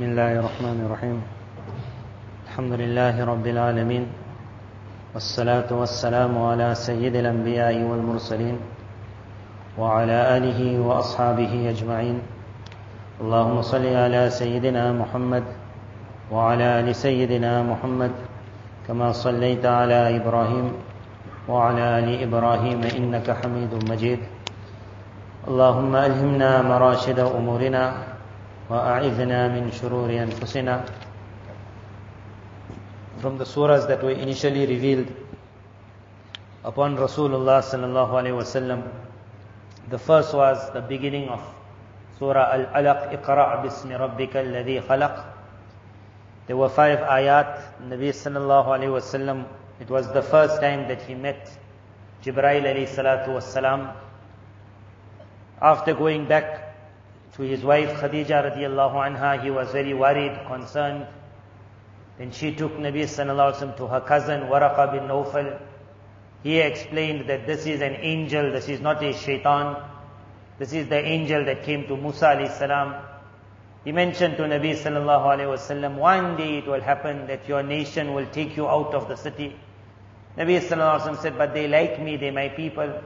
بسم الله الرحمن الرحيم. الحمد لله رب العالمين. والصلاة والسلام على سيد الأنبياء والمرسلين وعلى آله وأصحابه أجمعين. اللهم صل على سيدنا محمد وعلى آل سيدنا محمد كما صليت على إبراهيم وعلى آل إبراهيم إنك حميد مجيد. اللهم ألهمنا مراشد أمورنا وأعذنا من شرور أنفسنا From the surahs that were initially revealed upon Rasulullah sallallahu alaihi wasallam, the first was the beginning of Surah Al-Alaq, Iqra' bismi rabbika alladhi khalaq. There were five ayat. Nabi sallallahu alaihi wasallam, it was the first time that he met Jibrail alayhi salatu wasalam. After going back to his wife Khadija radiallahu anha, he was very worried, concerned. Then she took Nabi sallallahu alaihi wasallam to her cousin Waraqa bin Nawfal. He explained that this is an angel, this is not a shaitan. This is the angel that came to Musa alayhi salam. He mentioned to Nabi sallallahu alaihi wasallam, one day it will happen that your nation will take you out of the city. Nabi sallallahu alaihi wasallam said, but they like me, they my people.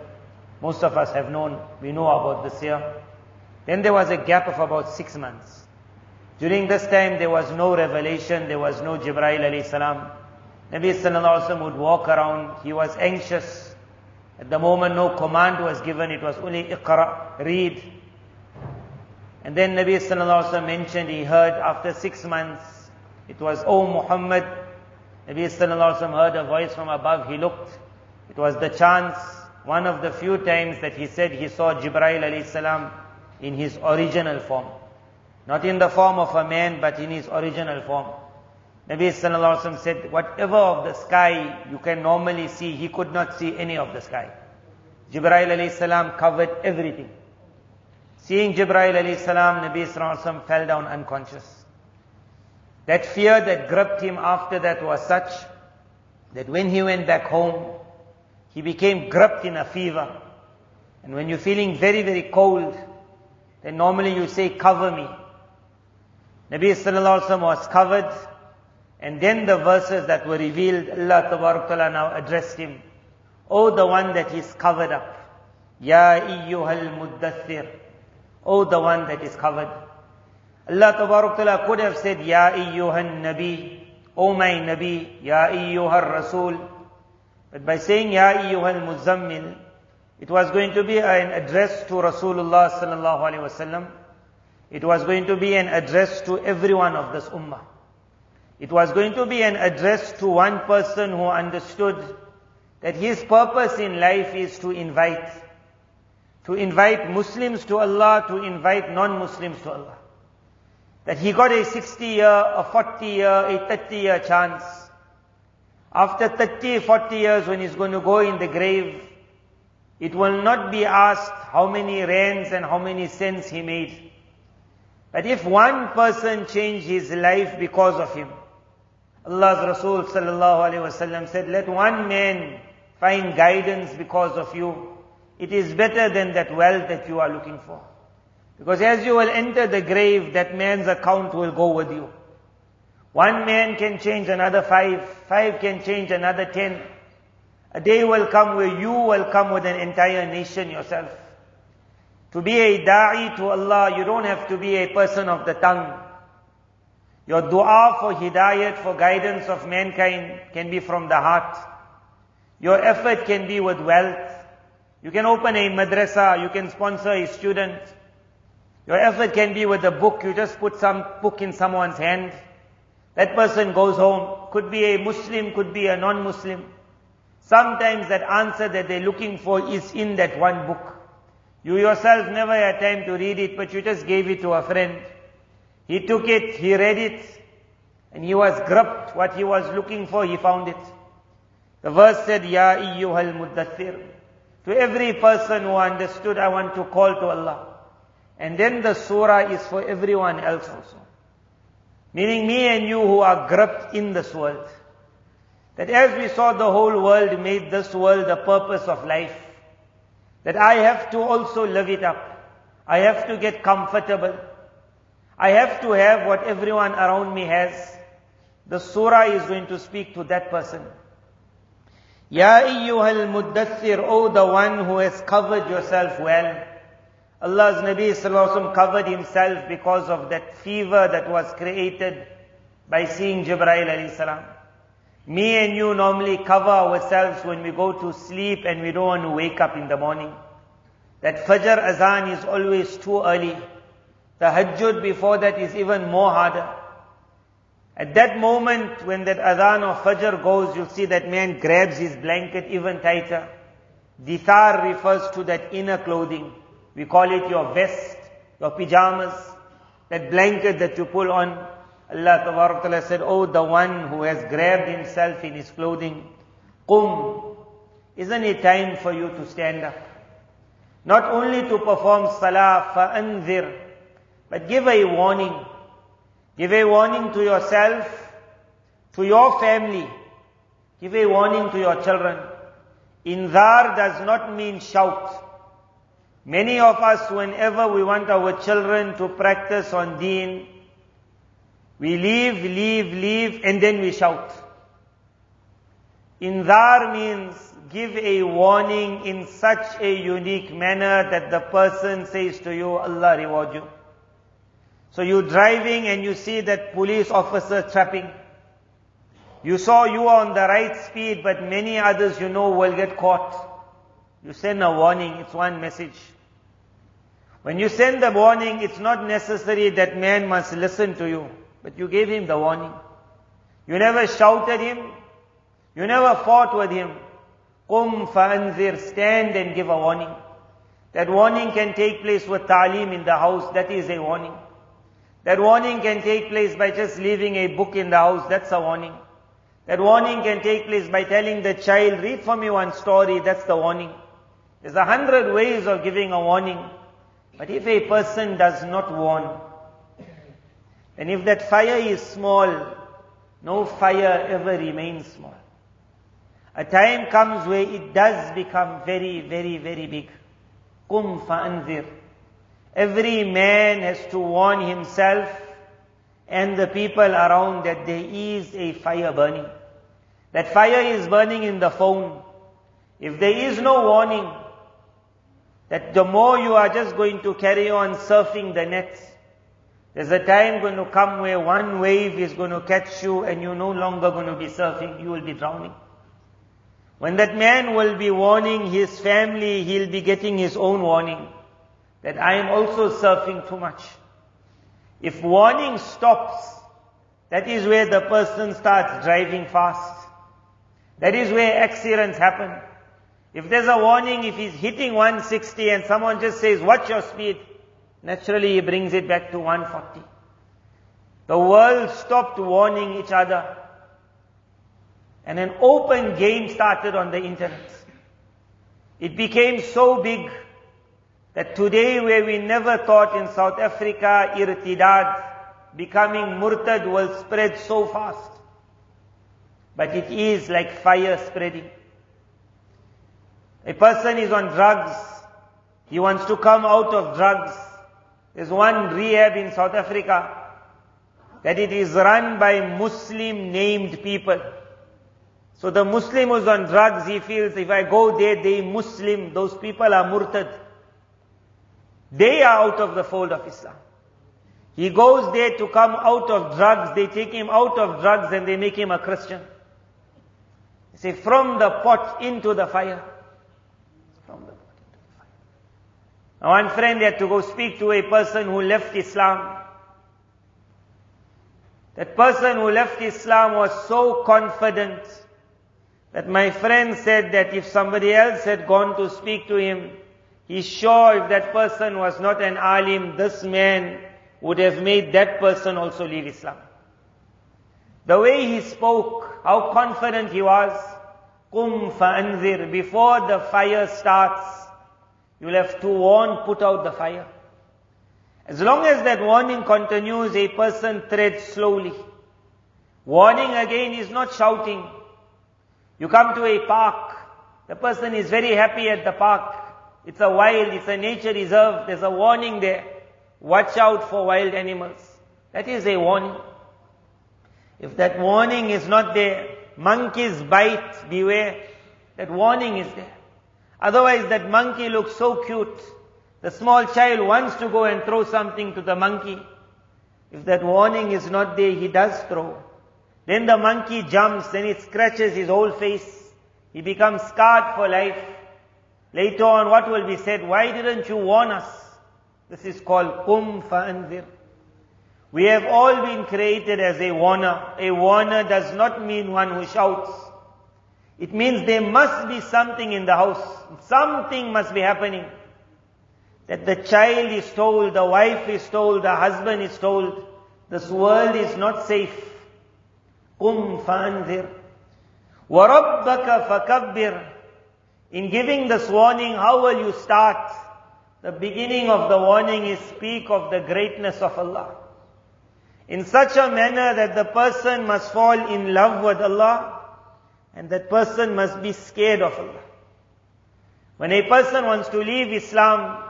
Most of us have known, we know about this here. Then there was a gap of about six months. During this time there was no revelation, there was no Jibrail alayhi salam. Nabi sallallahu wasallam would walk around, he was anxious. At the moment no command was given, it was only iqra, read. And then Nabi sallallahu wasallam mentioned, he heard after six months, it was, O Muhammad. Nabi sallallahu wasallam heard a voice from above, he looked. It was the chance, one of the few times that he said he saw Jibrail alayhi salam in his original form. Not in the form of a man, but in his original form. Nabi sallallahu alaihi wasallam said, whatever of the sky you can normally see, he could not see any of the sky. Jibrail alayhi salam covered everything. Seeing Jibrail alayhi salam, Nabi sallallahu alaihi wasallam fell down unconscious. That fear that gripped him after that was such that when he went back home, he became gripped in a fever. And when you're feeling very, very cold, then normally you say, cover me. Nabi sallallahu alaihi wasallam was covered, and then the verses that were revealed, Allah Ta'ala now addressed him. Oh, the one that is covered up. Ya iyyuhal muddathir. Oh, the one that is covered. Allah Ta'ala could have said, Ya iyyuhan nabi. Oh my nabi. Ya iyyuhar rasul. But by saying Ya iyyuhal muzammil, it was going to be an address to Rasulullah sallallahu alaihi wasallam. It was going to be an address to everyone of this ummah. It was going to be an address to one person who understood that his purpose in life is to invite. To invite Muslims to Allah, to invite non-Muslims to Allah. That he got a 60 year, a 40 year, a 30 year chance. After 30, 40 years when he's going to go in the grave, it will not be asked how many rands and how many cents he made. But if one person changed his life because of him, Allah's Rasul sallallahu alayhi wasallam said, let one man find guidance because of you. It is better than that wealth that you are looking for. Because as you will enter the grave, that man's account will go with you. One man can change another five, five can change another ten. A day will come where you will come with an entire nation yourself. To be a da'i to Allah, you don't have to be a person of the tongue. Your dua for hidayat, for guidance of mankind can be from the heart. Your effort can be with wealth. You can open a madrasa, you can sponsor a student. Your effort can be with a book, you just put some book in someone's hand. That person goes home, could be a Muslim, could be a non-Muslim. Sometimes that answer that they're looking for is in that one book. You yourself never had time to read it, but you just gave it to a friend. He took it, he read it, and he was gripped. What he was looking for, he found it. The verse said, Ya iyyuhal muddathir. To every person who understood, I want to call to Allah. And then the surah is for everyone else also. Meaning me and you who are gripped in this world. That as we saw the whole world made this world the purpose of life, that I have to also live it up. I have to get comfortable. I have to have what everyone around me has. The surah is going to speak to that person. Ya ayyuhal muddathir, O the one who has covered yourself well. Allah's Nabi covered himself because of that fever that was created by seeing Jibreel alayhi salam. Me and you normally cover ourselves when we go to sleep and we don't want to wake up in the morning. That Fajr Azan is always too early. Tahajjud before that is even more harder. At that moment when that Adhan of Fajr goes, you'll see that man grabs his blanket even tighter. Dithar refers to that inner clothing. We call it your vest, your pajamas, that blanket that you pull on. Allah Ta'ala said, Oh, the one who has grabbed himself in his clothing, Qum, isn't it time for you to stand up? Not only to perform salah, fa'anzir, but give a warning. Give a warning to yourself, to your family. Give a warning to your children. Inzar does not mean shout. Many of us, whenever we want our children to practice on deen, we leave, leave, leave, and then we shout. Inzar means give a warning in such a unique manner that the person says to you, Allah reward you. So you're driving and you see that police officer trapping. You saw you are on the right speed, but many others you know will get caught. You send a warning, it's one message. When you send the warning, it's not necessary that man must listen to you, but you gave him the warning. You never shouted him, you never fought with him. Qum fa'anzir, stand and give a warning. That warning can take place with ta'lim in the house, that is a warning. That warning can take place by just leaving a book in the house, that's a warning. That warning can take place by telling the child, read for me one story, that's the warning. There's a hundred ways of giving a warning. But if a person does not warn, and if that fire is small, no fire ever remains small. A time comes where it does become very, very, very big. Kum fa'anzir. Every man has to warn himself and the people around that there is a fire burning. That fire is burning in the phone. If there is no warning, that the more you are just going to carry on surfing the net, there's a time going to come where one wave is going to catch you and you're no longer going to be surfing, you will be drowning. When that man will be warning his family, he'll be getting his own warning that I am also surfing too much. If warning stops, that is where the person starts driving fast. That is where accidents happen. If there's a warning, if he's hitting 160 and someone just says, watch your speed, naturally he brings it back to 140. The world stopped warning each other. And an open game started on the internet. It became so big that today where we never thought in South Africa, irtidad, becoming murtad will spread so fast. But it is like fire spreading. A person is on drugs. He wants to come out of drugs. There's one rehab in South Africa that it is run by Muslim named people. So the Muslim who's on drugs, he feels if I go there, they Muslim, those people are murtad. They are out of the fold of Islam. He goes there to come out of drugs. They take him out of drugs and they make him a Christian. They say, from the pot into the fire. From the pot into the fire. Now one friend had to go speak to a person who left Islam. That person who left Islam was so confident that my friend said that if somebody else had gone to speak to him, He's sure if that person was not an alim, this man would have made that person also leave Islam. The way he spoke, how confident he was, Kum fa'anzir, before the fire starts, you'll have to warn, put out the fire. As long as that warning continues, a person treads slowly. Warning again is not shouting. You come to a park, the person is very happy at the park. It's a wild, it's a nature reserve, there's a warning there. watch out for wild animals. That is a warning. If that warning is not there, monkeys bite, beware. That warning is there. Otherwise that monkey looks so cute. The small child wants to go and throw something to the monkey. If that warning is not there, he does throw. Then the monkey jumps, then it scratches his whole face. He becomes scarred for life. Later on, what will be said? Why didn't you warn us? This is called kum fa'anzir. We have all been created as a warner. A warner does not mean one who shouts. It means there must be something in the house. Something must be happening. That the child is told, the wife is told, the husband is told, this world is not safe. Qum fa'anzir. وَرَبَّكَ فَكَبِّرْ In giving this warning, how will you start? The beginning of the warning is speak of the greatness of Allah. In such a manner that the person must fall in love with Allah and that person must be scared of Allah. When a person wants to leave Islam,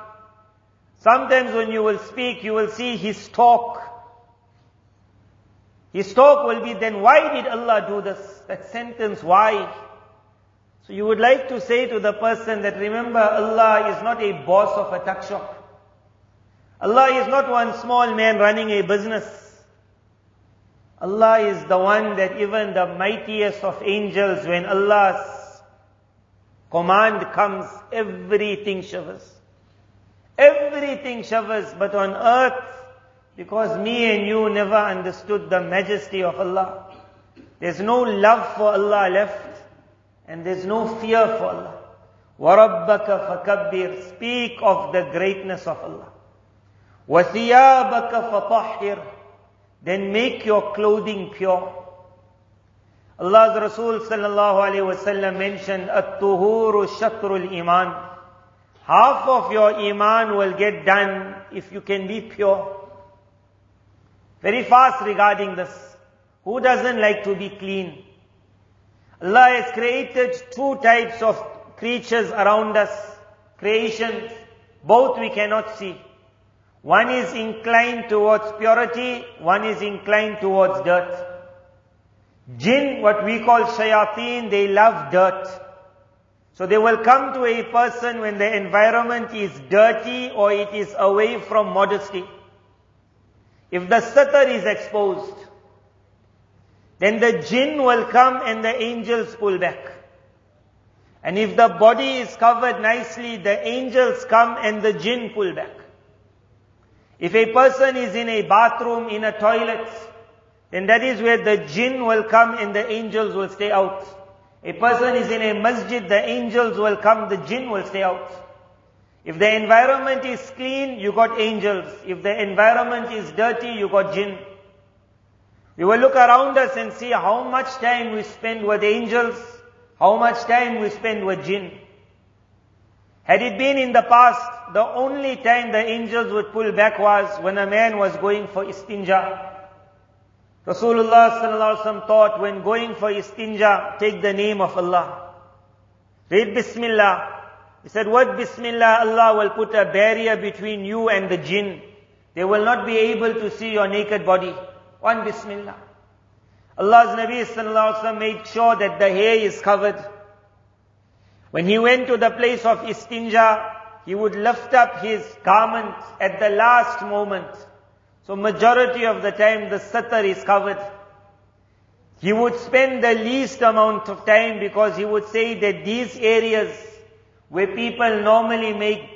sometimes when you will speak, you will see his talk. His talk will be then, why did Allah do this? That sentence, why? So you would like to say to the person that remember Allah is not a boss of a tuck shop. Allah is not one small man running a business. Allah is the one that even the mightiest of angels, when Allah's command comes, everything shivers. Everything shivers, but on earth, because me and you never understood the majesty of Allah, there's no love for Allah left, and there's no fear for Allah. وَرَبَّكَ فَكَبِّرْ Speak of the greatness of Allah. وَثِيَابَكَ فَطَحِّرْ then make your clothing pure. Allah's Rasul sallallahu alayhi wasallam mentioned, At-tuhuru shatrul iman. Half of your iman will get done if you can be pure. Very fast regarding this. Who doesn't like to be clean? Allah has created two types of creatures around us, creations, both we cannot see. One is inclined towards purity, one is inclined towards dirt. Jinn, what we call shayateen, they love dirt. So they will come to a person when the environment is dirty or it is away from modesty. If the satar is exposed, then the jinn will come and the angels pull back. And if the body is covered nicely, the angels come and the jinn pull back. If a person is in a bathroom, in a toilet, then that is where the jinn will come and the angels will stay out. A person is in a masjid, the angels will come, the jinn will stay out. If the environment is clean, you got angels. If the environment is dirty, you got jinn. We will look around us and see how much time we spend with angels, how much time we spend with jinn. Had it been in the past, the only time the angels would pull back was when a man was going for istinja. Rasulullah sallallahu taught when going for istinja, take the name of Allah. Read Bismillah. He said, what Bismillah, Allah will put a barrier between you and the jinn. They will not be able to see your naked body. One Bismillah. Allah's Nabi sallallahu made sure that the hair is covered. When he went to the place of istinja, he would lift up his garment at the last moment. So majority of the time the satar is covered. He would spend the least amount of time because he would say that these areas where people normally make,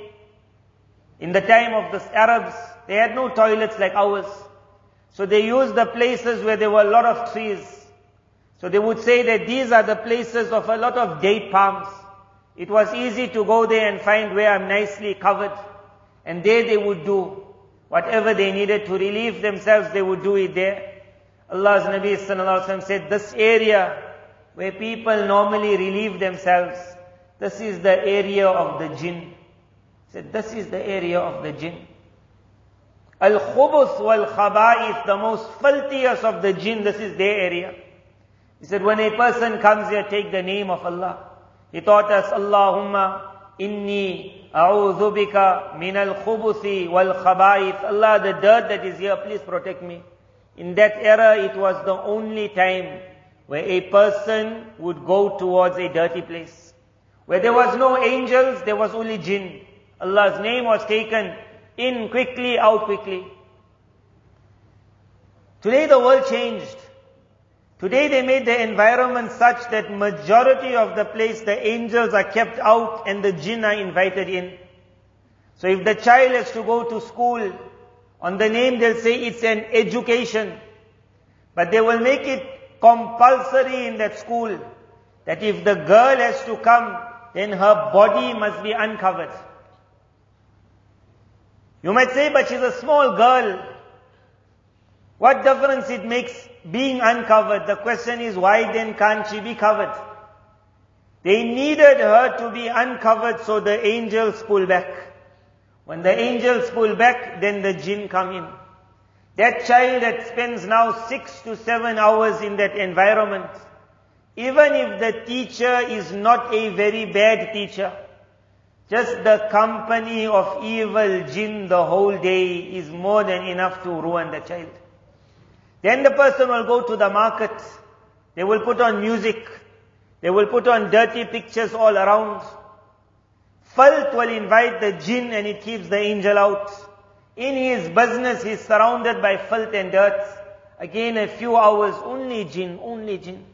in the time of the Arabs, they had no toilets like ours. So they used the places where there were a lot of trees. So they would say that these are the places of a lot of date palms. It was easy to go there and find where I'm nicely covered. And there they would do whatever they needed to relieve themselves, they would do it there. Allah's Nabi said, this area where people normally relieve themselves, this is the area of the jinn. He said, this is the area of the jinn. Al-Khubuth wal-Khaba'ith, the most filthiest of the jinn, this is their area. He said, when a person comes here, take the name of Allah. He taught us, Allahumma Inni a'udhu bika min al-khubuthi wal-khaba'ith. Allah, the dirt that is here, please protect me. In that era, it was the only time where a person would go towards a dirty place. Where there was no angels, there was only jinn. Allah's name was taken in quickly, out quickly. Today the world changed. Today they made the environment such that majority of the place the angels are kept out and the jinn are invited in. So if the child has to go to school, on the name they'll say it's an education. But they will make it compulsory in that school that if the girl has to come, then her body must be uncovered. You might say, but she's a small girl. What difference it makes being uncovered? The question is, why then can't she be covered? They needed her to be uncovered so the angels pull back. When the angels pull back, then the jinn come in. That child that spends now six to seven hours in that environment, even if the teacher is not a very bad teacher, just the company of evil jinn the whole day is more than enough to ruin the child. Then the person will go to the market. They will put on music. They will put on dirty pictures all around. Filth will invite the jinn and it keeps the angel out. In his business, he is surrounded by filth and dirt. Again, a few hours, only jinn, only jinn.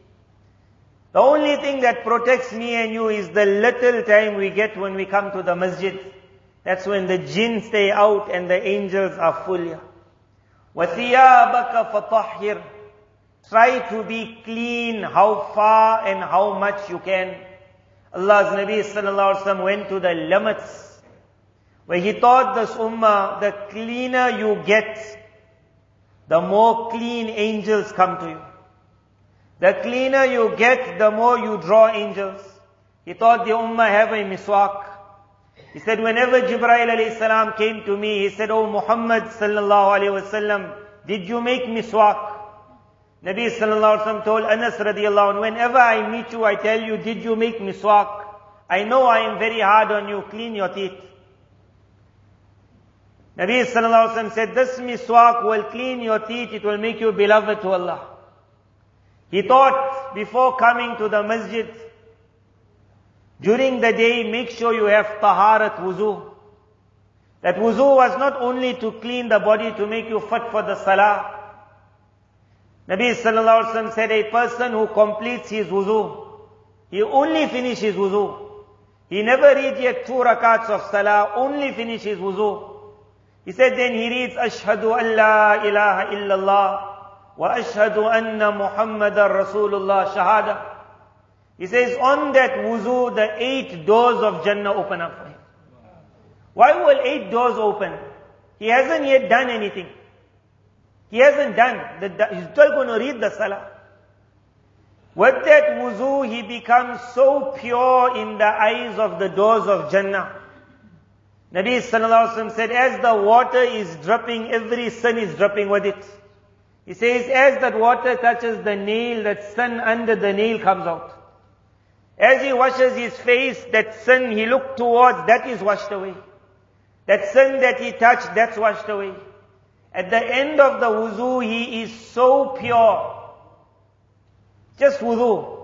The only thing that protects me and you is the little time we get when we come to the masjid. That's when the jinn stay out and the angels are full. وَثِيَابَكَ فَطَحِّرْ Try to be clean how far and how much you can. Allah's Nabi sallallahu alaihi wasallam went to the limits where he taught this ummah, the cleaner you get, the more clean angels come to you. The cleaner you get, the more you draw angels. He taught the ummah have a miswak. He said, whenever Jibreel salam came to me, he said, Oh Muhammad sallallahu alayhi wasallam, did you make miswak? Nabi sallallahu alayhi wasallam told Anas radiallahu anhu, whenever I meet you, I tell you, did you make miswak? I know I am very hard on you, clean your teeth. Nabi sallallahu alayhi wasallam said, this miswak will clean your teeth, it will make you beloved to Allah. He thought before coming to the masjid, during the day, make sure you have taharat wuzu. That wuzu was not only to clean the body to make you fit for the salah. Nabi sallallahu alaihi wasallam said a person who completes his wuzu, he only finishes wuzu. He never reads yet two rakats of salah, only finishes wuzu. He said then he reads Ashhadu an la ilaha illallah wa ashhadu anna Muhammadan Rasulullah shahada. He says on that wuzu the eight doors of Jannah open up for him. Why will eight doors open? He hasn't yet done anything. He hasn't done. The, he's still going to read the salah. With that wuzu, he becomes so pure in the eyes of the doors of Jannah. Nabi sallallahu alaihi wasallam said, as the water is dripping, every sin is dripping with it. He says, as that water touches the nail, that sin under the nail comes out. As he washes his face, that sin he looked towards, that is washed away. That sin that he touched, that's washed away. At the end of the wuzu, he is so pure. Just wuzu.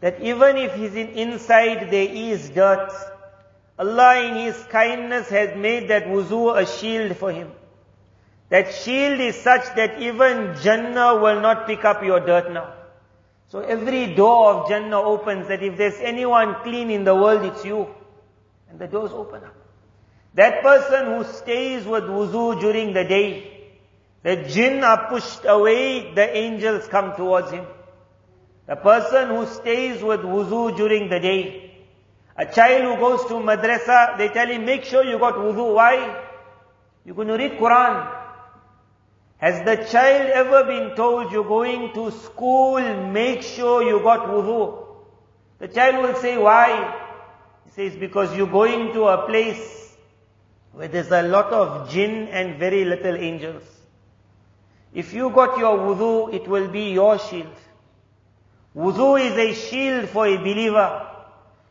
That even if he's in inside, there is dirt. Allah in His kindness has made that wuzu a shield for him. That shield is such that even Jannah will not pick up your dirt now. So every door of Jannah opens that if there's anyone clean in the world, it's you. And the doors open up. That person who stays with wuzu during the day, the jinn are pushed away, the angels come towards him. The person who stays with wuzu during the day, a child who goes to madrasa, they tell him, make sure you got wuzu. Why? You're going to read Quran. Has the child ever been told you're going to school, make sure you got wudu? The child will say, why? He says, because you're going to a place where there's a lot of jinn and very little angels. If you got your wudu, it will be your shield. Wudu is a shield for a believer.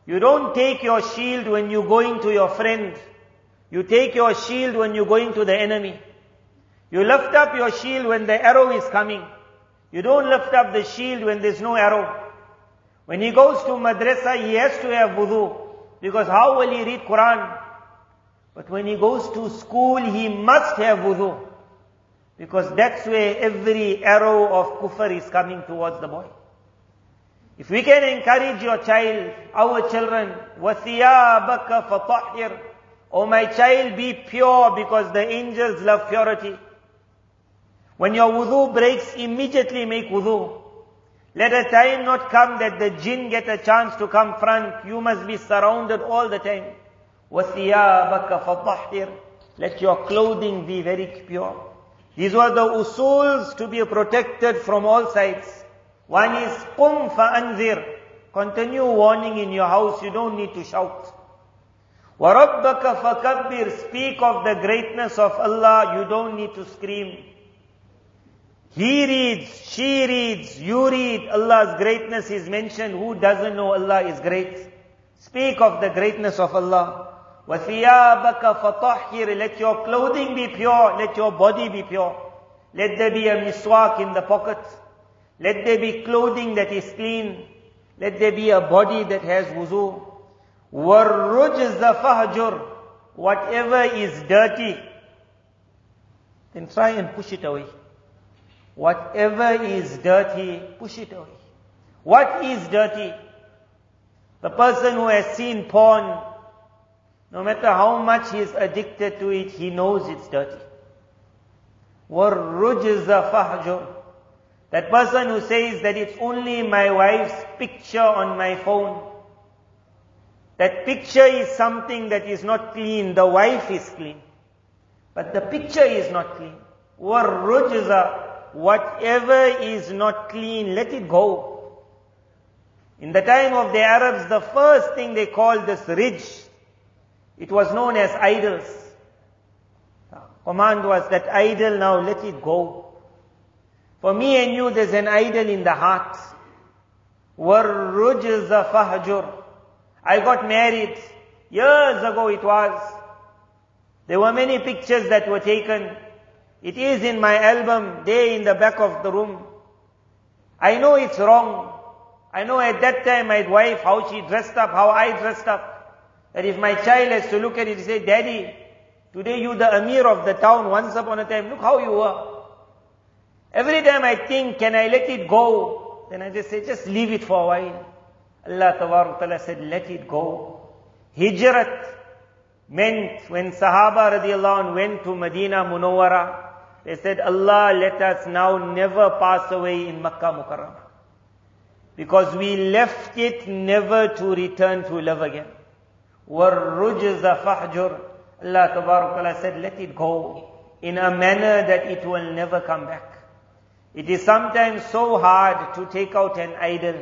You don't take your shield when you're going to your friend. You take your shield when you're going to the enemy. You lift up your shield when the arrow is coming. You don't lift up the shield when there's no arrow. When he goes to madrasa, he has to have wudu. Because how will he read Quran? But when he goes to school, he must have wudu. Because that's where every arrow of kufr is coming towards the boy. If we can encourage your child, our children, وَثِيَابَكَ فَطَحِّرْ Oh my child, be pure because the angels love purity. When your wudu breaks, immediately make wudu. Let a time not come that the jinn get a chance to come front. You must be surrounded all the time. وَثِيَابَكَ فَطَحِّرْ Let your clothing be very pure. These were the usuls to be protected from all sides. One is قُمْ فَأَنذِرْ Continue warning in your house, you don't need to shout. وَرَبَّكَ فَكَبِّرْ Speak of the greatness of Allah, you don't need to scream. He reads, she reads, you read, Allah's greatness is mentioned. Who doesn't know Allah is great? Speak of the greatness of Allah. وَثِيَابَكَ فَطَحِّرْ Let your clothing be pure, let your body be pure. Let there be a miswak in the pocket. Let there be clothing that is clean. Let there be a body that has wuzu. وَالرُّجْزَ فَهْجُرْ Whatever is dirty, then try and push it away. Whatever is dirty, push it away. What is dirty? The person who has seen porn, no matter how much he is addicted to it, he knows it's dirty. وَالرُّجْزَ فَهْجُرْ That person who says that it's only my wife's picture on my phone. That picture is something that is not clean. The wife is clean. But the picture is not clean. وَالرُّجْزَ whatever is not clean, let it go. In the time of the Arabs, the first thing they called this rijz, it was known as idols. The command was that idol now, let it go. For me and you, there's an idol in the heart. وَالرُّجْزَ فَهْجُرْ I got married. Years ago it was. There were many pictures that were taken it is in my album, there in the back of the room. I know it's wrong. I know at that time my wife, how she dressed up, how I dressed up. That if my child has to look at it, he say, Daddy, today you the Amir of the town, once upon a time, look how you were. Every time I think, can I let it go? Then I just say, just leave it for a while. Allah Ta'ala said, let it go. Hijrat meant when Sahaba radiallahu anh went to Medina Munawwara, they said, Allah let us now never pass away in Makkah Mukarram. Because we left it never to return to live again. وَالرُّجْزَ فَحْجُرْ Allah Ta'ala said, let it go in a manner that it will never come back. It is sometimes so hard to take out an idol,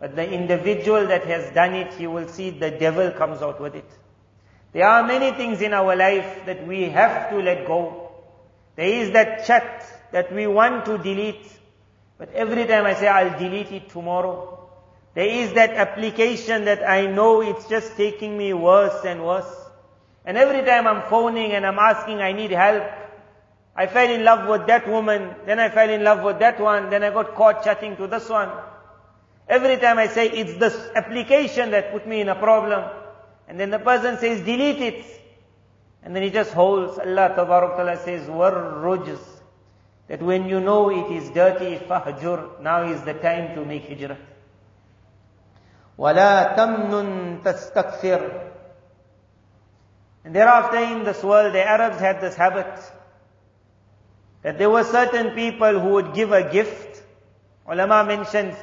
but the individual that has done it, he will see the devil comes out with it. There are many things in our life that we have to let go. There is that chat that we want to delete, but every time I say I'll delete it tomorrow, there is that application that I know it's just taking me worse and worse. And every time I'm phoning and I'm asking I need help, I fell in love with that woman, then I fell in love with that one, then I got caught chatting to this one. Every time I say it's this application that put me in a problem, and then the person says delete it, and then he just holds. Allah Ta'ala says, وَالرُّجْزِ That when you know it is dirty, fahjur, now is the time to make hijrah. وَلَا تَمْنُن تَسْتَكْثِرْ And thereafter in this world, the Arabs had this habit that there were certain people who would give a gift. Ulama mentions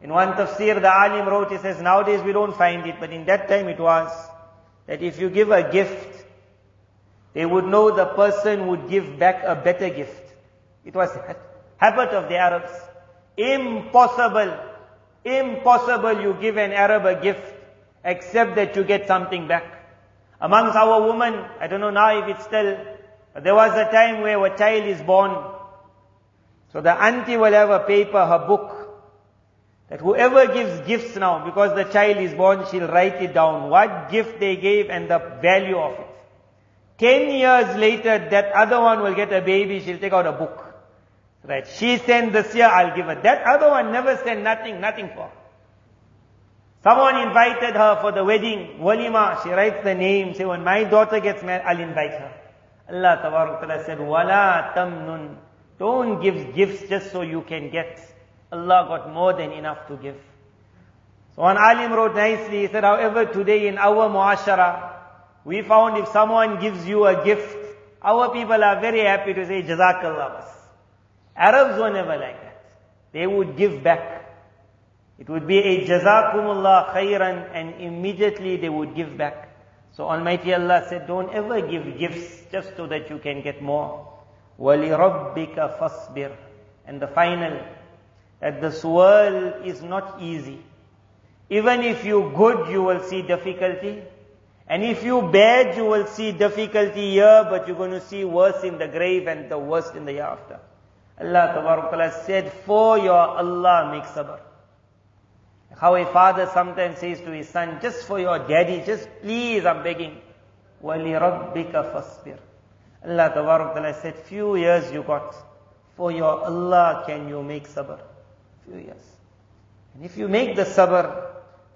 in one tafsir, the alim wrote, he says, nowadays we don't find it, but in that time it was that if you give a gift, they would know the person would give back a better gift. It was a habit of the Arabs. Impossible, impossible you give an Arab a gift except that you get something back. Amongst our women, I don't know now if it's still, there was a time where a child is born. So the auntie will have a paper, her book. that whoever gives gifts now, because the child is born, she'll write it down, what gift they gave and the value of it. Ten years later, that other one will get a baby, she'll take out a book. Right. She sent this year, I'll give her. That other one never sent nothing, nothing for. Someone invited her for the wedding, walima, she writes the name, say when my daughter gets married, I'll invite her. Allah Ta'ala said, Wala tamnun. Don't give gifts just so you can get. Allah got more than enough to give. So one alim wrote nicely, he said, however today in our muashara, we found if someone gives you a gift, our people are very happy to say, Jazakallah. Arabs were never like that. They would give back. It would be a Jazakumullah khairan and immediately they would give back. So Almighty Allah said, don't ever give gifts just so that you can get more. وَلِرَبِّكَ فَاصْبِرْ And the final, that this world is not easy. Even if you good, you will see difficulty. And if you bad, you will see difficulty here, but you're going to see worse in the grave and the worst in the hereafter. Allah Ta'ala said, for your Allah make sabr. How a father sometimes says to his son, just for your daddy, just please, I'm begging. وَلِرَبِّكَ فَاصْبِرْ Allah Ta'ala said, few years you got. For your Allah can you make sabr. Few years. And if you make the sabr,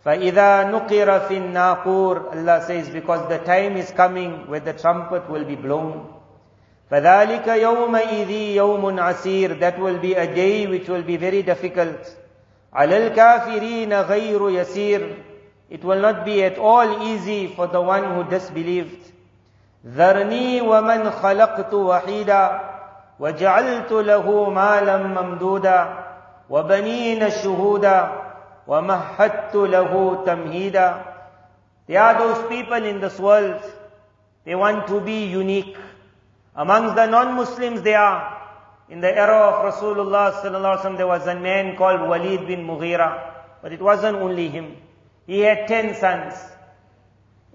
فَإِذَا نُقِرَ فِي النَّاقُورِ Allah says, because the time is coming where the trumpet will be blown. فَذَلِكَ يَوْمَئِذِ يَوْمٌ عَسِيرٌ That will be a day which will be very difficult. عَلَى الْكَافِرِينَ غَيْرُ يَسِيرٌ It will not be at all easy for the one who disbelieved. ذرني ومن خلقت وحيدا وجعلت له مالا ممدودا وبنين شهودا ومهدت له تمهيدا There are those people in this world, they want to be unique. Amongst the non-Muslims they are. In the era of Rasulullah sallallahu alaihi wasallam, there was a man called Walid bin Mughira. But it wasn't only him. He had ten sons.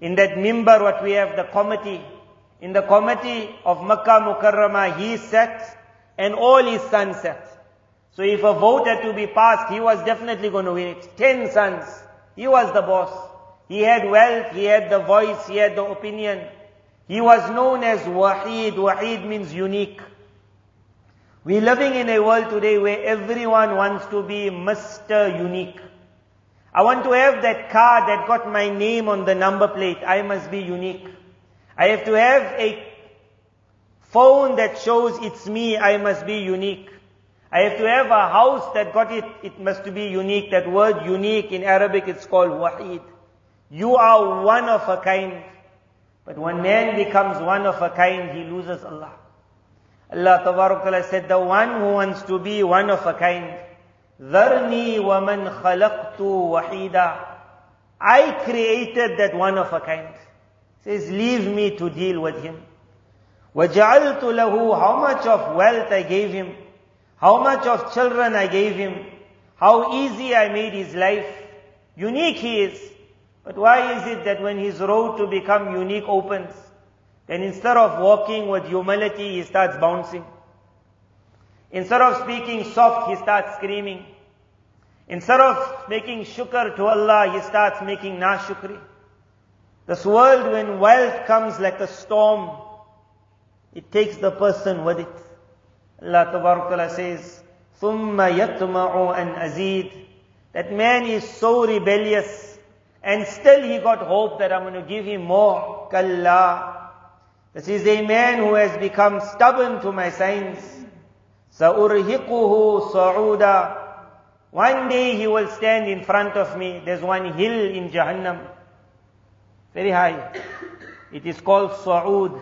In that mimbar what we have, the committee, in the committee of Makkah Mukarramah, he sat and all his sons sat. So if a vote had to be passed, he was definitely going to win it. Ten sons. He was the boss. He had wealth, he had the voice, he had the opinion. He was known as Wahid. Wahid means unique. We're living in a world today where everyone wants to be Mr. Unique. I want to have that car that got my name on the number plate. I must be unique. I have to have a phone that shows it's me, I must be unique. I have to have a house that got it, it must be unique. That word unique in Arabic it's called wahid. You are one of a kind. But when man becomes one of a kind, he loses Allah. Allah Ta'ala said, the one who wants to be one of a kind, ذَرْنِي وَمَنْ خَلَقْتُ وَحِيدًا I created that one of a kind says, leave me to deal with him. وَجَعَلْتُ لَهُ How much of wealth I gave him. How much of children I gave him. How easy I made his life. Unique he is. But why is it that when his road to become unique opens, then instead of walking with humility, he starts bouncing. Instead of speaking soft, he starts screaming. Instead of making shukr to Allah, he starts making nashukri. This world, when wealth comes like a storm, it takes the person with it. Allah Ta'ala says, ثُمَّ يَطْمَعُ أَنْ أَزِيدُ That man is so rebellious, and still he got hope that I'm going to give him more. Kalla. This is a man who has become stubborn to my signs. سَأُرْهِقُهُ صَعُودًا One day he will stand in front of me. There's one hill in Jahannam. Very high. It is called Sa'ud.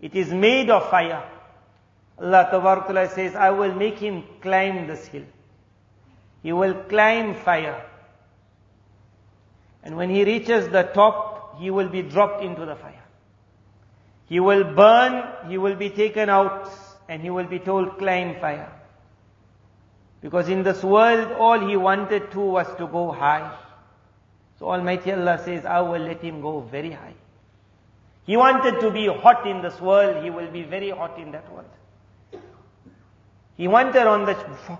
It is made of fire. Allah Ta'ala says, I will make him climb this hill. He will climb fire. And when he reaches the top, he will be dropped into the fire. He will burn, he will be taken out, and he will be told, climb fire. Because in this world, all he wanted to was to go high. So Almighty Allah says, I will let him go very high. He wanted to be hot in this world, he will be very hot in that world. He wanted on the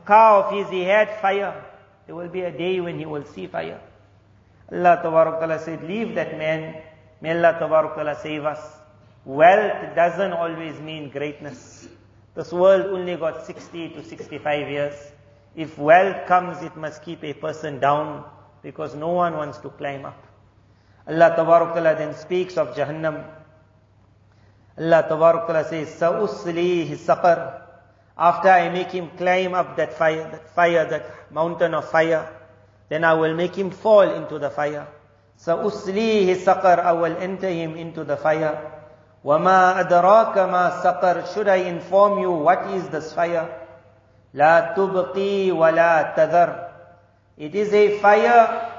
car of his, he had fire. There will be a day when he will see fire. Allah Ta'ala said, leave that man. May Allah Ta'ala save us. Wealth doesn't always mean greatness. This world only got 60 to 65 years. If wealth comes, it must keep a person down because no one wants to climb up. Allah Ta'ala then speaks of Jahannam. Allah Ta'ala says, Sa'uslihi saqar. After I make him climb up that fire, that fire, that mountain of fire, then I will make him fall into the fire. Sa'uslihi saqar. I will enter him into the fire. وَمَا أَدْرَاكَ مَا سَقَرْ Should I inform you what is this fire? لَا تُبْقِي وَلَا تَذَرْ It is a fire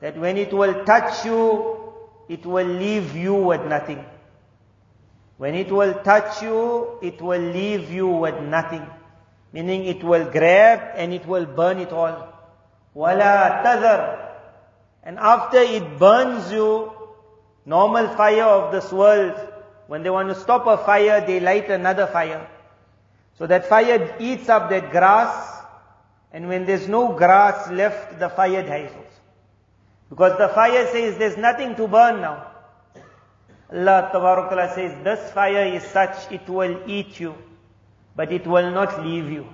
that when it will touch you, it will leave you with nothing. When it will touch you, it will leave you with nothing. Meaning it will grab and it will burn it all. Wala tazar. And after it burns you, normal fire of this world, when they want to stop a fire, they light another fire. So that fire eats up that grass, and when there's no grass left, the fire dies also. Because the fire says there's nothing to burn now. Allah Ta'ala says this fire is such, it will eat you, but it will not leave you.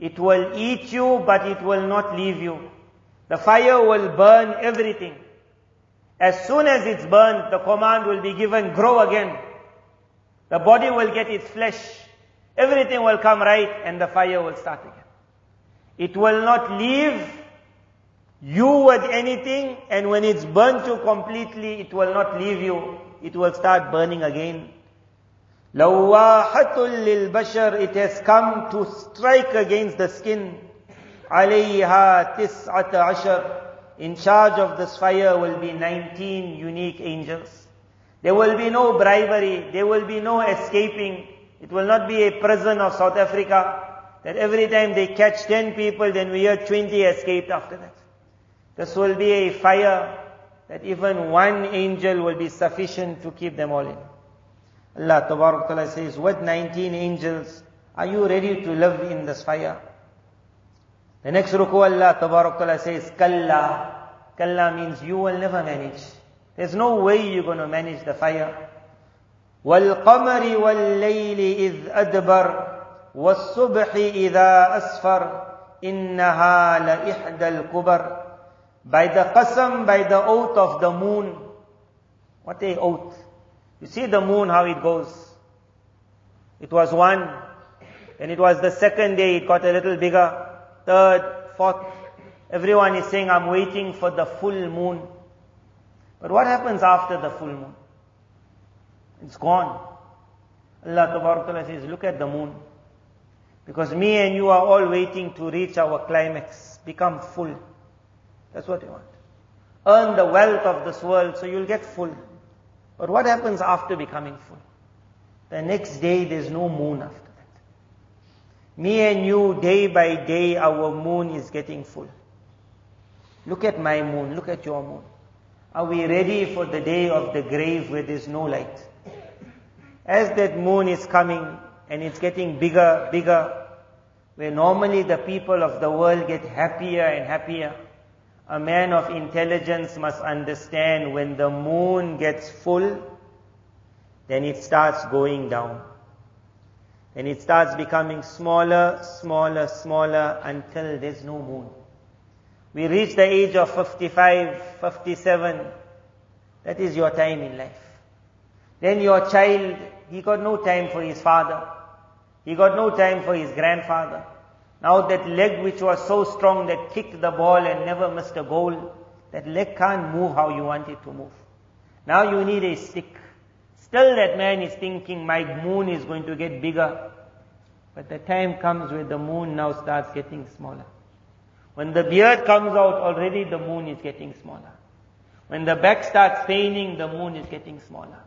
It will eat you, but it will not leave you. The fire will burn everything. As soon as it's burned, the command will be given, grow again. The body will get its flesh. Everything will come right and the fire will start again. It will not leave you with anything and when it's burnt you completely, it will not leave you. It will start burning again. لَوَّاحَةٌ لِلْبَشَرِ It has come to strike against the skin. عَلَيْهَا تِسْعَةَ عَشَرٍ in charge of this fire will be 19 unique angels. There will be no bribery. There will be no escaping. It will not be a prison of South Africa that every time they catch 10 people, then we hear 20 escaped after that. This will be a fire that even one angel will be sufficient to keep them all in. Allah Ta'ala says, with 19 angels, are you ready to live in this fire? The next ruku Allah Ta'ala says, Kalla. Kalla means you will never manage. There's no way you're going to manage the fire. وَالْقَمَرِ وَاللَّيْلِ إِذْ أَدْبَرَ وَالصُّبْحِ إِذَا أَسْفَرَ إِنَّهَا لَإِحْدَى الْكُبَرِ by the qasam, by the oath of the moon. What a oath. You see the moon, how it goes. It was one, and it was the second day, it got a little bigger third, fourth. Everyone is saying, I'm waiting for the full moon. But what happens after the full moon? It's gone. Allah Ta'ala says, look at the moon. Because me and you are all waiting to reach our climax, become full. That's what you want. Earn the wealth of this world so you'll get full. But what happens after becoming full? The next day there's no moon after. That. Me and you, day by day, our moon is getting full. Look at my moon, look at your moon. Are we ready for the day of the grave where there's no light? As that moon is coming and it's getting bigger, bigger, where normally the people of the world get happier and happier, a man of intelligence must understand when the moon gets full, then it starts going down. Then it starts becoming smaller, smaller, smaller until there's no moon. We reach the age of 55, 57. That is your time in life. Then your child, he got no time for his father. He got no time for his grandfather. Now that leg which was so strong that kicked the ball and never missed a goal, that leg can't move how you want it to move. Now you need a stick. Still that man is thinking my moon is going to get bigger. But the time comes where the moon now starts getting smaller. When the beard comes out, already the moon is getting smaller. When the back starts paining, the moon is getting smaller.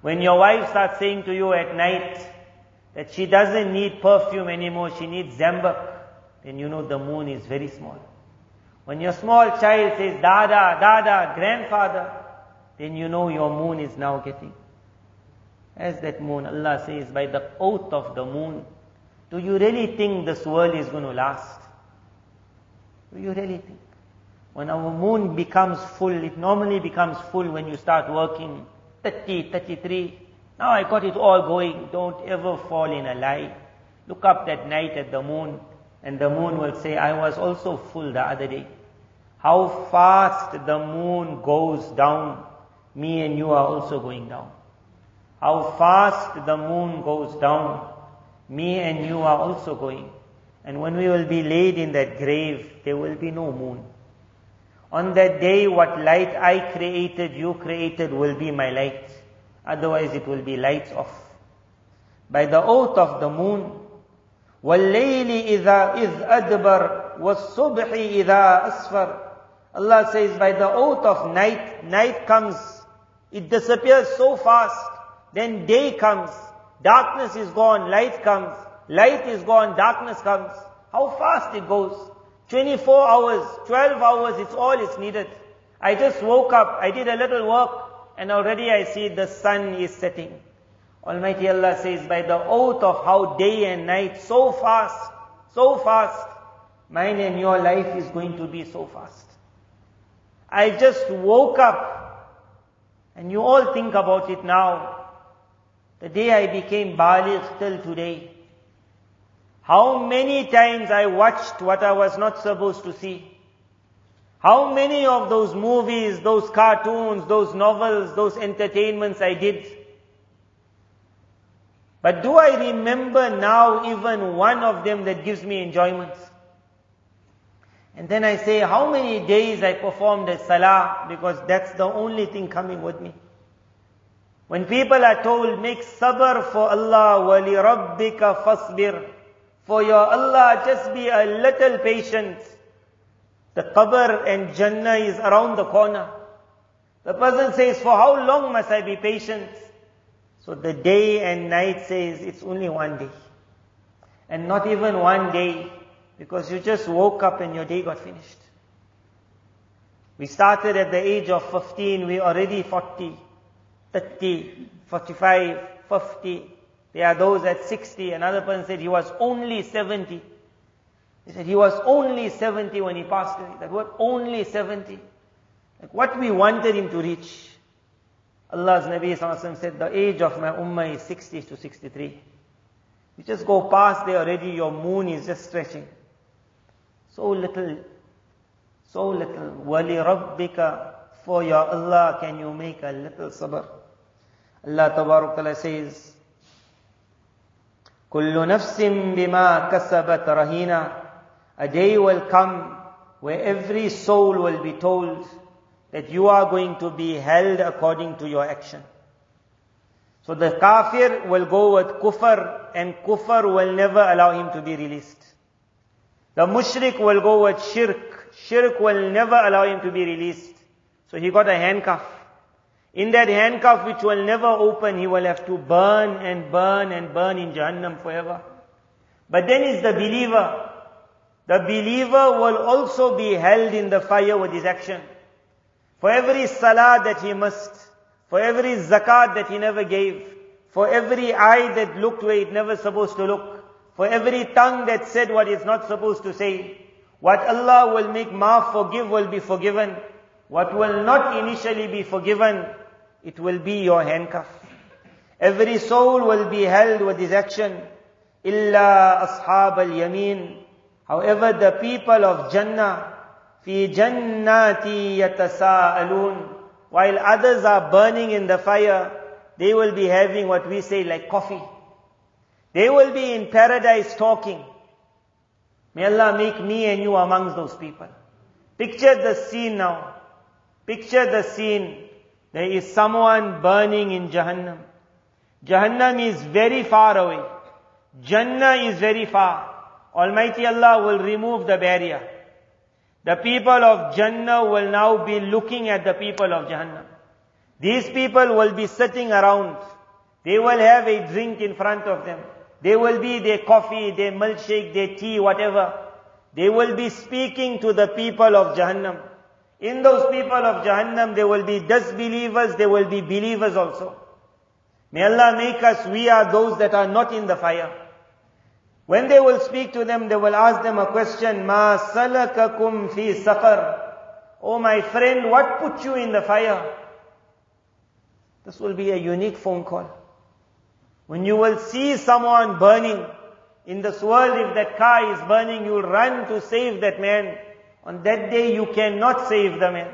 When your wife starts saying to you at night that she doesn't need perfume anymore, she needs Zam-Buk, then you know the moon is very small. When your small child says, Dada, Dada, grandfather, then you know your moon is now getting as that moon, Allah says, by the oath of the moon, do you really think this world is going to last? Do you really think? When our moon becomes full, it normally becomes full when you start working 30, 33. Now I got it all going. Don't ever fall in a lie. Look up that night at the moon and the moon will say, I was also full the other day. How fast the moon goes down, me and you are also going down. How fast the moon goes down, me and you are also going. And when we will be laid in that grave, there will be no moon. On that day, what light I created, you created will be my light. Otherwise it will be lights off. By the oath of the moon, وَاللَّيْلِ إِذَا إِذْ أَدْبَرْ وَالصُّبْحِ إِذَا أَسْفَرْ Allah says by the oath of night, night comes, it disappears so fast, then day comes, darkness is gone, light comes, light is gone, darkness comes. How fast it goes. 24 hours, 12 hours, it's all it's needed. I just woke up, I did a little work, and already I see the sun is setting. Almighty Allah says, by the oath of how day and night, so fast, so fast, mine and your life is going to be so fast. I just woke up, and you all think about it now. The day I became baligh till today. How many times I watched what I was not supposed to see. How many of those movies, those cartoons, those novels, those entertainments I did. But do I remember now even one of them that gives me enjoyment? And then I say, how many days I performed a salah because that's the only thing coming with me. When people are told, make sabr for Allah, wali rabbika fasbir. For your Allah, just be a little patient. The qabr and Jannah is around the corner. The person says, for how long must I be patient? So the day and night says it's only one day. And not even one day, because you just woke up and your day got finished. We started at the age of 15, we already 40, 30, 45, 50. There are those at 60. Another person said he was only 70. He said he was only 70 when he passed away. That word only 70. Like what we wanted him to reach. Allah's Nabi said, the age of my ummah is 60 to 63. You just go past there already, your moon is just stretching. So little, so little. Wali rabbika, for your Allah can you make a little sabr. Allah Tabarak says, كل نفس بما كسبت رهينة A day will come where every soul will be told, that you are going to be held according to your action. So the kafir will go with kufr and kufr will never allow him to be released. The mushrik will go with shirk. Shirk will never allow him to be released. So he got a handcuff. In that handcuff which will never open, he will have to burn and burn and burn in Jahannam forever. But then is the believer. The believer will also be held in the fire with his action. For every salah that he missed, for every zakat that he never gave, for every eye that looked where it never supposed to look, for every tongue that said what it's not supposed to say, what Allah will make maaf forgive will be forgiven. What will not initially be forgiven, it will be your handcuff. Every soul will be held with his action. Illa ashab al-yamin. However, the people of Jannah, fi jannati yatasaalun. While others are burning in the fire, they will be having what we say like coffee. They will be in paradise talking. May Allah make me and you amongst those people. Picture the scene now. Picture the scene. There is someone burning in Jahannam. Jahannam is very far away. Jannah is very far. Almighty Allah will remove the barrier the people of Jannah will now be looking at the people of Jahannam. These people will be sitting around. They will have a drink in front of them. They will be their coffee, their milkshake, their tea, whatever. They will be speaking to the people of Jahannam. In those people of Jahannam, there will be disbelievers, there will be believers also. May Allah make us, we are those that are not in the fire. When they will speak to them, they will ask them a question, Ma salakakum fi saqar. Oh my friend, what put you in the fire? This will be a unique phone call. When you will see someone burning, in this world, if that car is burning, you will run to save that man. On that day, you cannot save the man.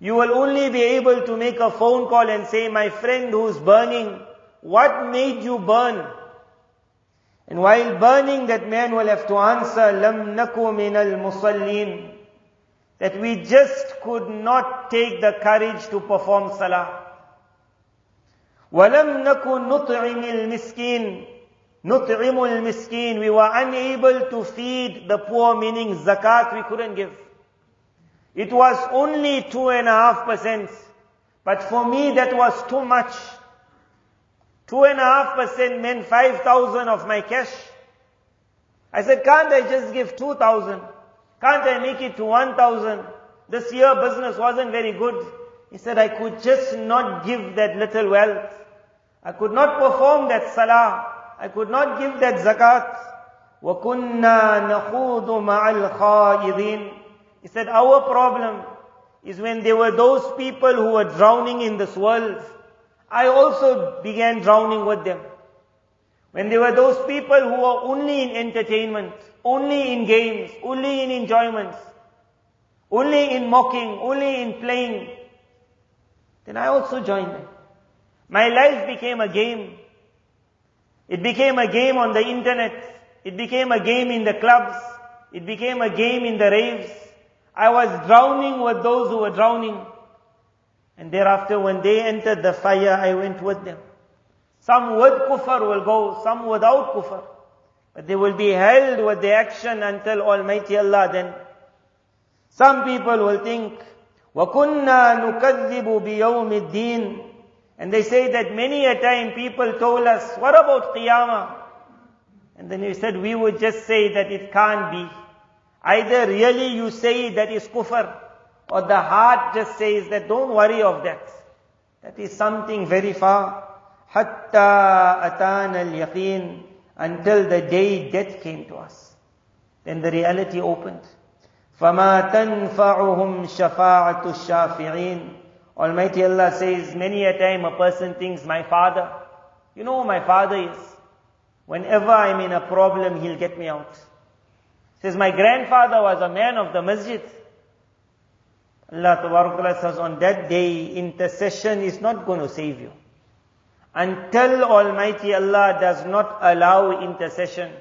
You will only be able to make a phone call and say, my friend who's burning, what made you burn? And while burning, that man will have to answer, لَمْ نَكُ مِنَ الْمُصَلِّينَ That we just could not take the courage to perform salah. وَلَمْ نَكُ نُطْعِمِ الْمِسْكِينَ Nut'imul miskin. We were unable to feed the poor, meaning zakat we couldn't give. It was only two and a half percent. But for me that was too much. Two and a half percent meant five thousand of my cash. I said, can't I just give two thousand? Can't I make it to one thousand? This year business wasn't very good. He said, I could just not give that little wealth. I could not perform that salah. I could not give that zakat. وَكُنَّا نَخُوضُ مَعَ الْخَائِضِينَ He said, our problem is when there were those people who were drowning in this world. I also began drowning with them. When there were those people who were only in entertainment, only in games, only in enjoyments, only in mocking, only in playing, then I also joined them. My life became a game. It became a game on the internet. It became a game in the clubs. It became a game in the raves. I was drowning with those who were drowning. And thereafter when they entered the fire, I went with them. Some with kufr will go, some without kufr. But they will be held with the action until Almighty Allah then. Some people will think, وَكُنَّا نُكَذِّبُ بِيَوْمِ الدِّينِ and they say that many a time people told us, what about Qiyamah? And then we said, we would just say that it can't be. Either really you say that is kufr, or the heart just says that don't worry of that. That is something very far. Hatta atan al until the day death came to us. Then the reality opened. فَمَا تَنْفَعُهُمْ شَفَاعَةُ الشَّافِعِينَ Almighty Allah says, many a time a person thinks, my father, you know who my father is. Whenever I'm in a problem, he'll get me out. Says, my grandfather was a man of the masjid. Allah says, on that day, intercession is not going to save you. Until Almighty Allah does not allow intercession,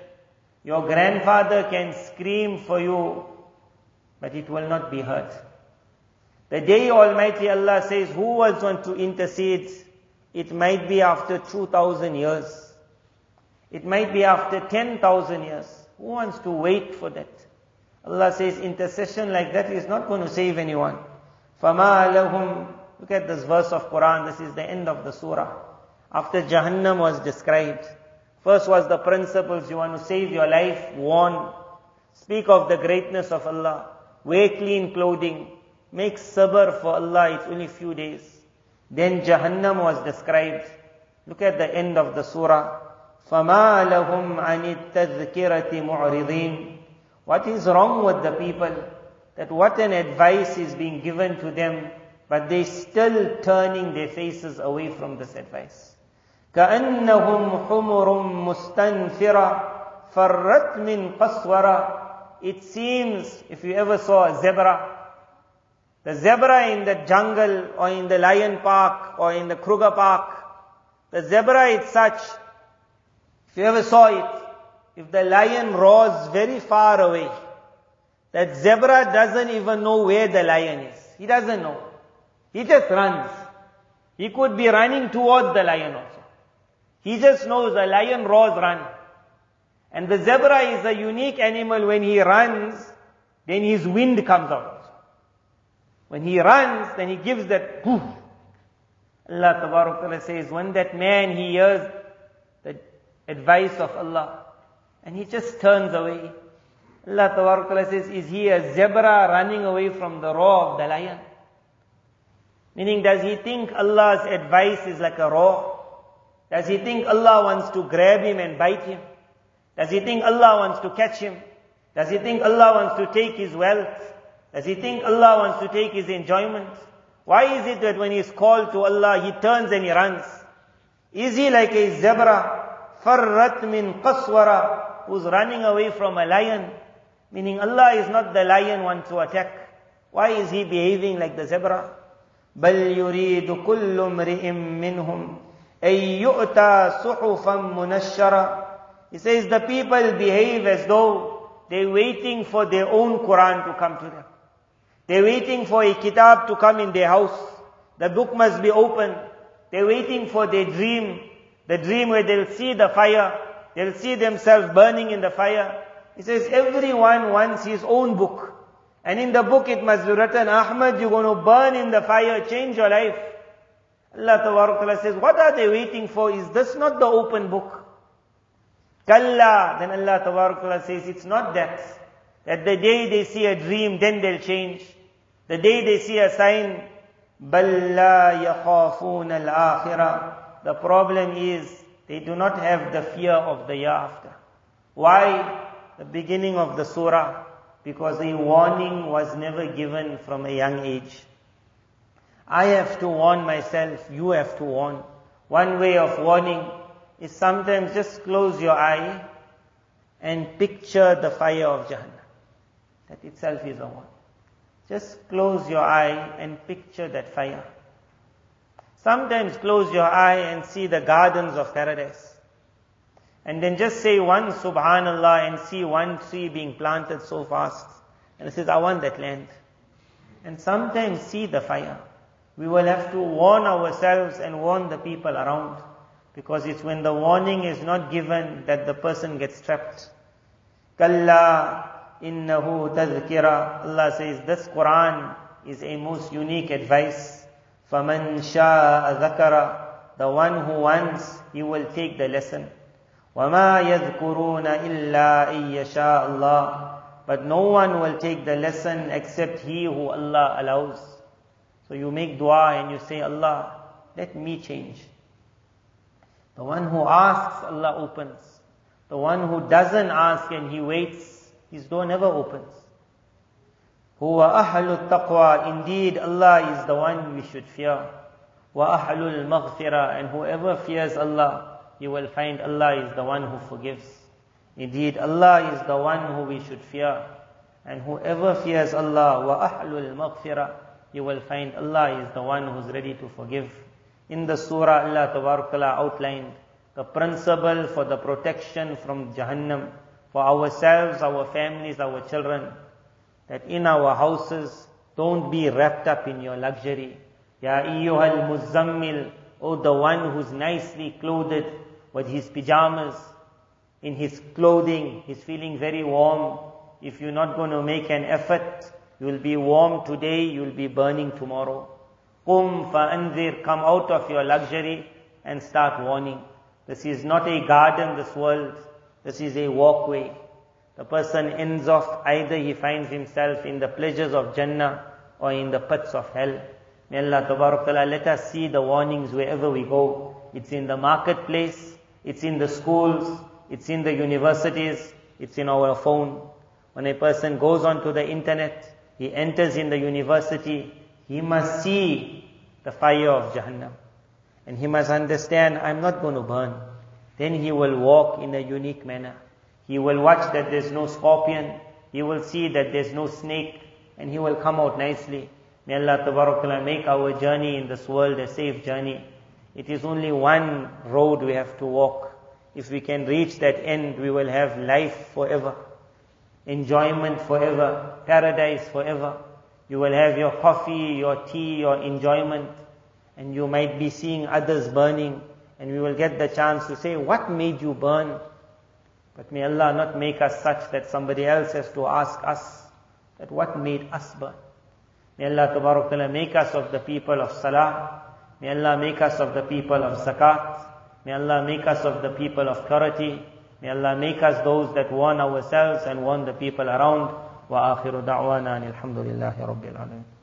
your grandfather can scream for you, but it will not be heard. The day Almighty Allah says, who was going to intercede? It might be after 2000 years. It might be after 10,000 years. Who wants to wait for that? Allah says intercession like that is not going to save anyone. فَمَا لَهُمْ Look at this verse of Quran. This is the end of the surah. After Jahannam was described. First was the principles. You want to save your life? Warn. Speak of the greatness of Allah. Wear clean clothing. Make sabr for Allah, it's only few days. Then Jahannam was described. Look at the end of the surah. فَمَا لَهُمْ عَنِ التَّذْكِرَةِ مُعْرِضِينَ What is wrong with the people? That what an advice is being given to them, but they still turning their faces away from this advice. كَأَنَّهُمْ حُمُرٌ مُسْتَنْفِرَةٌ فَرَّتْ مِنْ قَسْوَرَةٍ It seems, if you ever saw a zebra, the zebra in the jungle or in the lion park or in the Kruger park, the zebra is such, if you ever saw it, if the lion roars very far away, that zebra doesn't even know where the lion is. He doesn't know. He just runs. He could be running towards the lion also. He just knows the lion roars run. And the zebra is a unique animal when he runs, then his wind comes out. When he runs, then he gives that poof. Allah Ta'ala says, when that man he hears the advice of Allah and he just turns away. Allah Ta'ala says, is he a zebra running away from the roar of the lion? Meaning, does he think Allah's advice is like a roar? Does he think Allah wants to grab him and bite him? Does he think Allah wants to catch him? Does he think Allah wants to take his wealth? Does he think Allah wants to take his enjoyment? Why is it that when he is called to Allah, he turns and he runs? Is he like a zebra, farrat min qaswara, who's running away from a lion? Meaning Allah is not the lion one to attack. Why is he behaving like the zebra? بل يريد كل امرئ منهم أن يؤتى صحفا منشرة He says the people behave as though they're waiting for their own Quran to come to them. They're waiting for a kitab to come in their house. The book must be open. They're waiting for their dream. The dream where they'll see the fire. They'll see themselves burning in the fire. He says everyone wants his own book. And in the book it must be written, Ahmad, you're going to burn in the fire, change your life. Allah Ta'ala says, what are they waiting for? Is this not the open book? Kalla. Then Allah Ta'ala says, it's not that. That the day they see a dream, then they'll change. The day they see a sign, بَلْ لَا يَخَافُونَ الْآخِرَةِ The problem is, they do not have the fear of the year after. Why? The beginning of the surah because a warning was never given from a young age. I have to warn myself, you have to warn. One way of warning is sometimes just close your eye and picture the fire of Jahannam. That itself is a warning. Just close your eye and picture that fire. Sometimes close your eye and see the gardens of paradise. And then just say one subhanallah and see one tree being planted so fast. And it says, I want that land. And sometimes see the fire. We will have to warn ourselves and warn the people around. Because it's when the warning is not given that the person gets trapped. Kalla innahu tazkira. Allah says this Quran is a most unique advice. فَمَنْ شَاءَ ذَكَرَ The one who wants, he will take the lesson. وَمَا يَذْكُرُونَ إِلَّا إِن يَشَاءَ اللَّهُ But no one will take the lesson except he who Allah allows. So you make dua and you say, Allah, let me change. The one who asks, Allah opens. The one who doesn't ask and he waits, his door never opens. Huwa ahlut taqwa. Indeed, Allah is the one we should fear. Wa ahlul maghfirah. And whoever fears Allah, you will find Allah is the one who forgives. Indeed, Allah is the one who we should fear. And whoever fears Allah, wa ahlul maghfirah, you will find Allah is the one who's ready to forgive. In the surah, Allah Tabarakala outlined the principle for the protection from Jahannam for ourselves, our families, our children that in our houses, don't be wrapped up in your luxury. Ya ayyuhal muzammil, oh the one who's nicely clothed, with his pajamas, in his clothing, he's feeling very warm. If you're not going to make an effort, you will be warm today, you will be burning tomorrow. Qum fa'anzir, come out of your luxury and start warning. This is not a garden, this world. This is a walkway. The person ends off, either he finds himself in the pleasures of Jannah or in the pits of hell. May Allah let us see the warnings wherever we go. It's in the marketplace, it's in the schools, it's in the universities, it's in our phone. When a person goes onto the internet, he enters in the university, he must see the fire of Jahannam. And he must understand, I'm not going to burn. Then he will walk in a unique manner. He will watch that there's no scorpion. He will see that there's no snake. And he will come out nicely. May Allah Ta'ala make our journey in this world a safe journey. It is only one road we have to walk. If we can reach that end, we will have life forever. Enjoyment forever. Paradise forever. You will have your coffee, your tea, your enjoyment. And you might be seeing others burning. And we will get the chance to say, what made you burn? But may Allah not make us such that somebody else has to ask us that what made us burn. May Allah make us of the people of Salah. May Allah make us of the people of zakat. May Allah make us of the people of purity. May Allah make us those that warn ourselves and warn the people around. وآخر دعوانا الحمد لله رب العالمين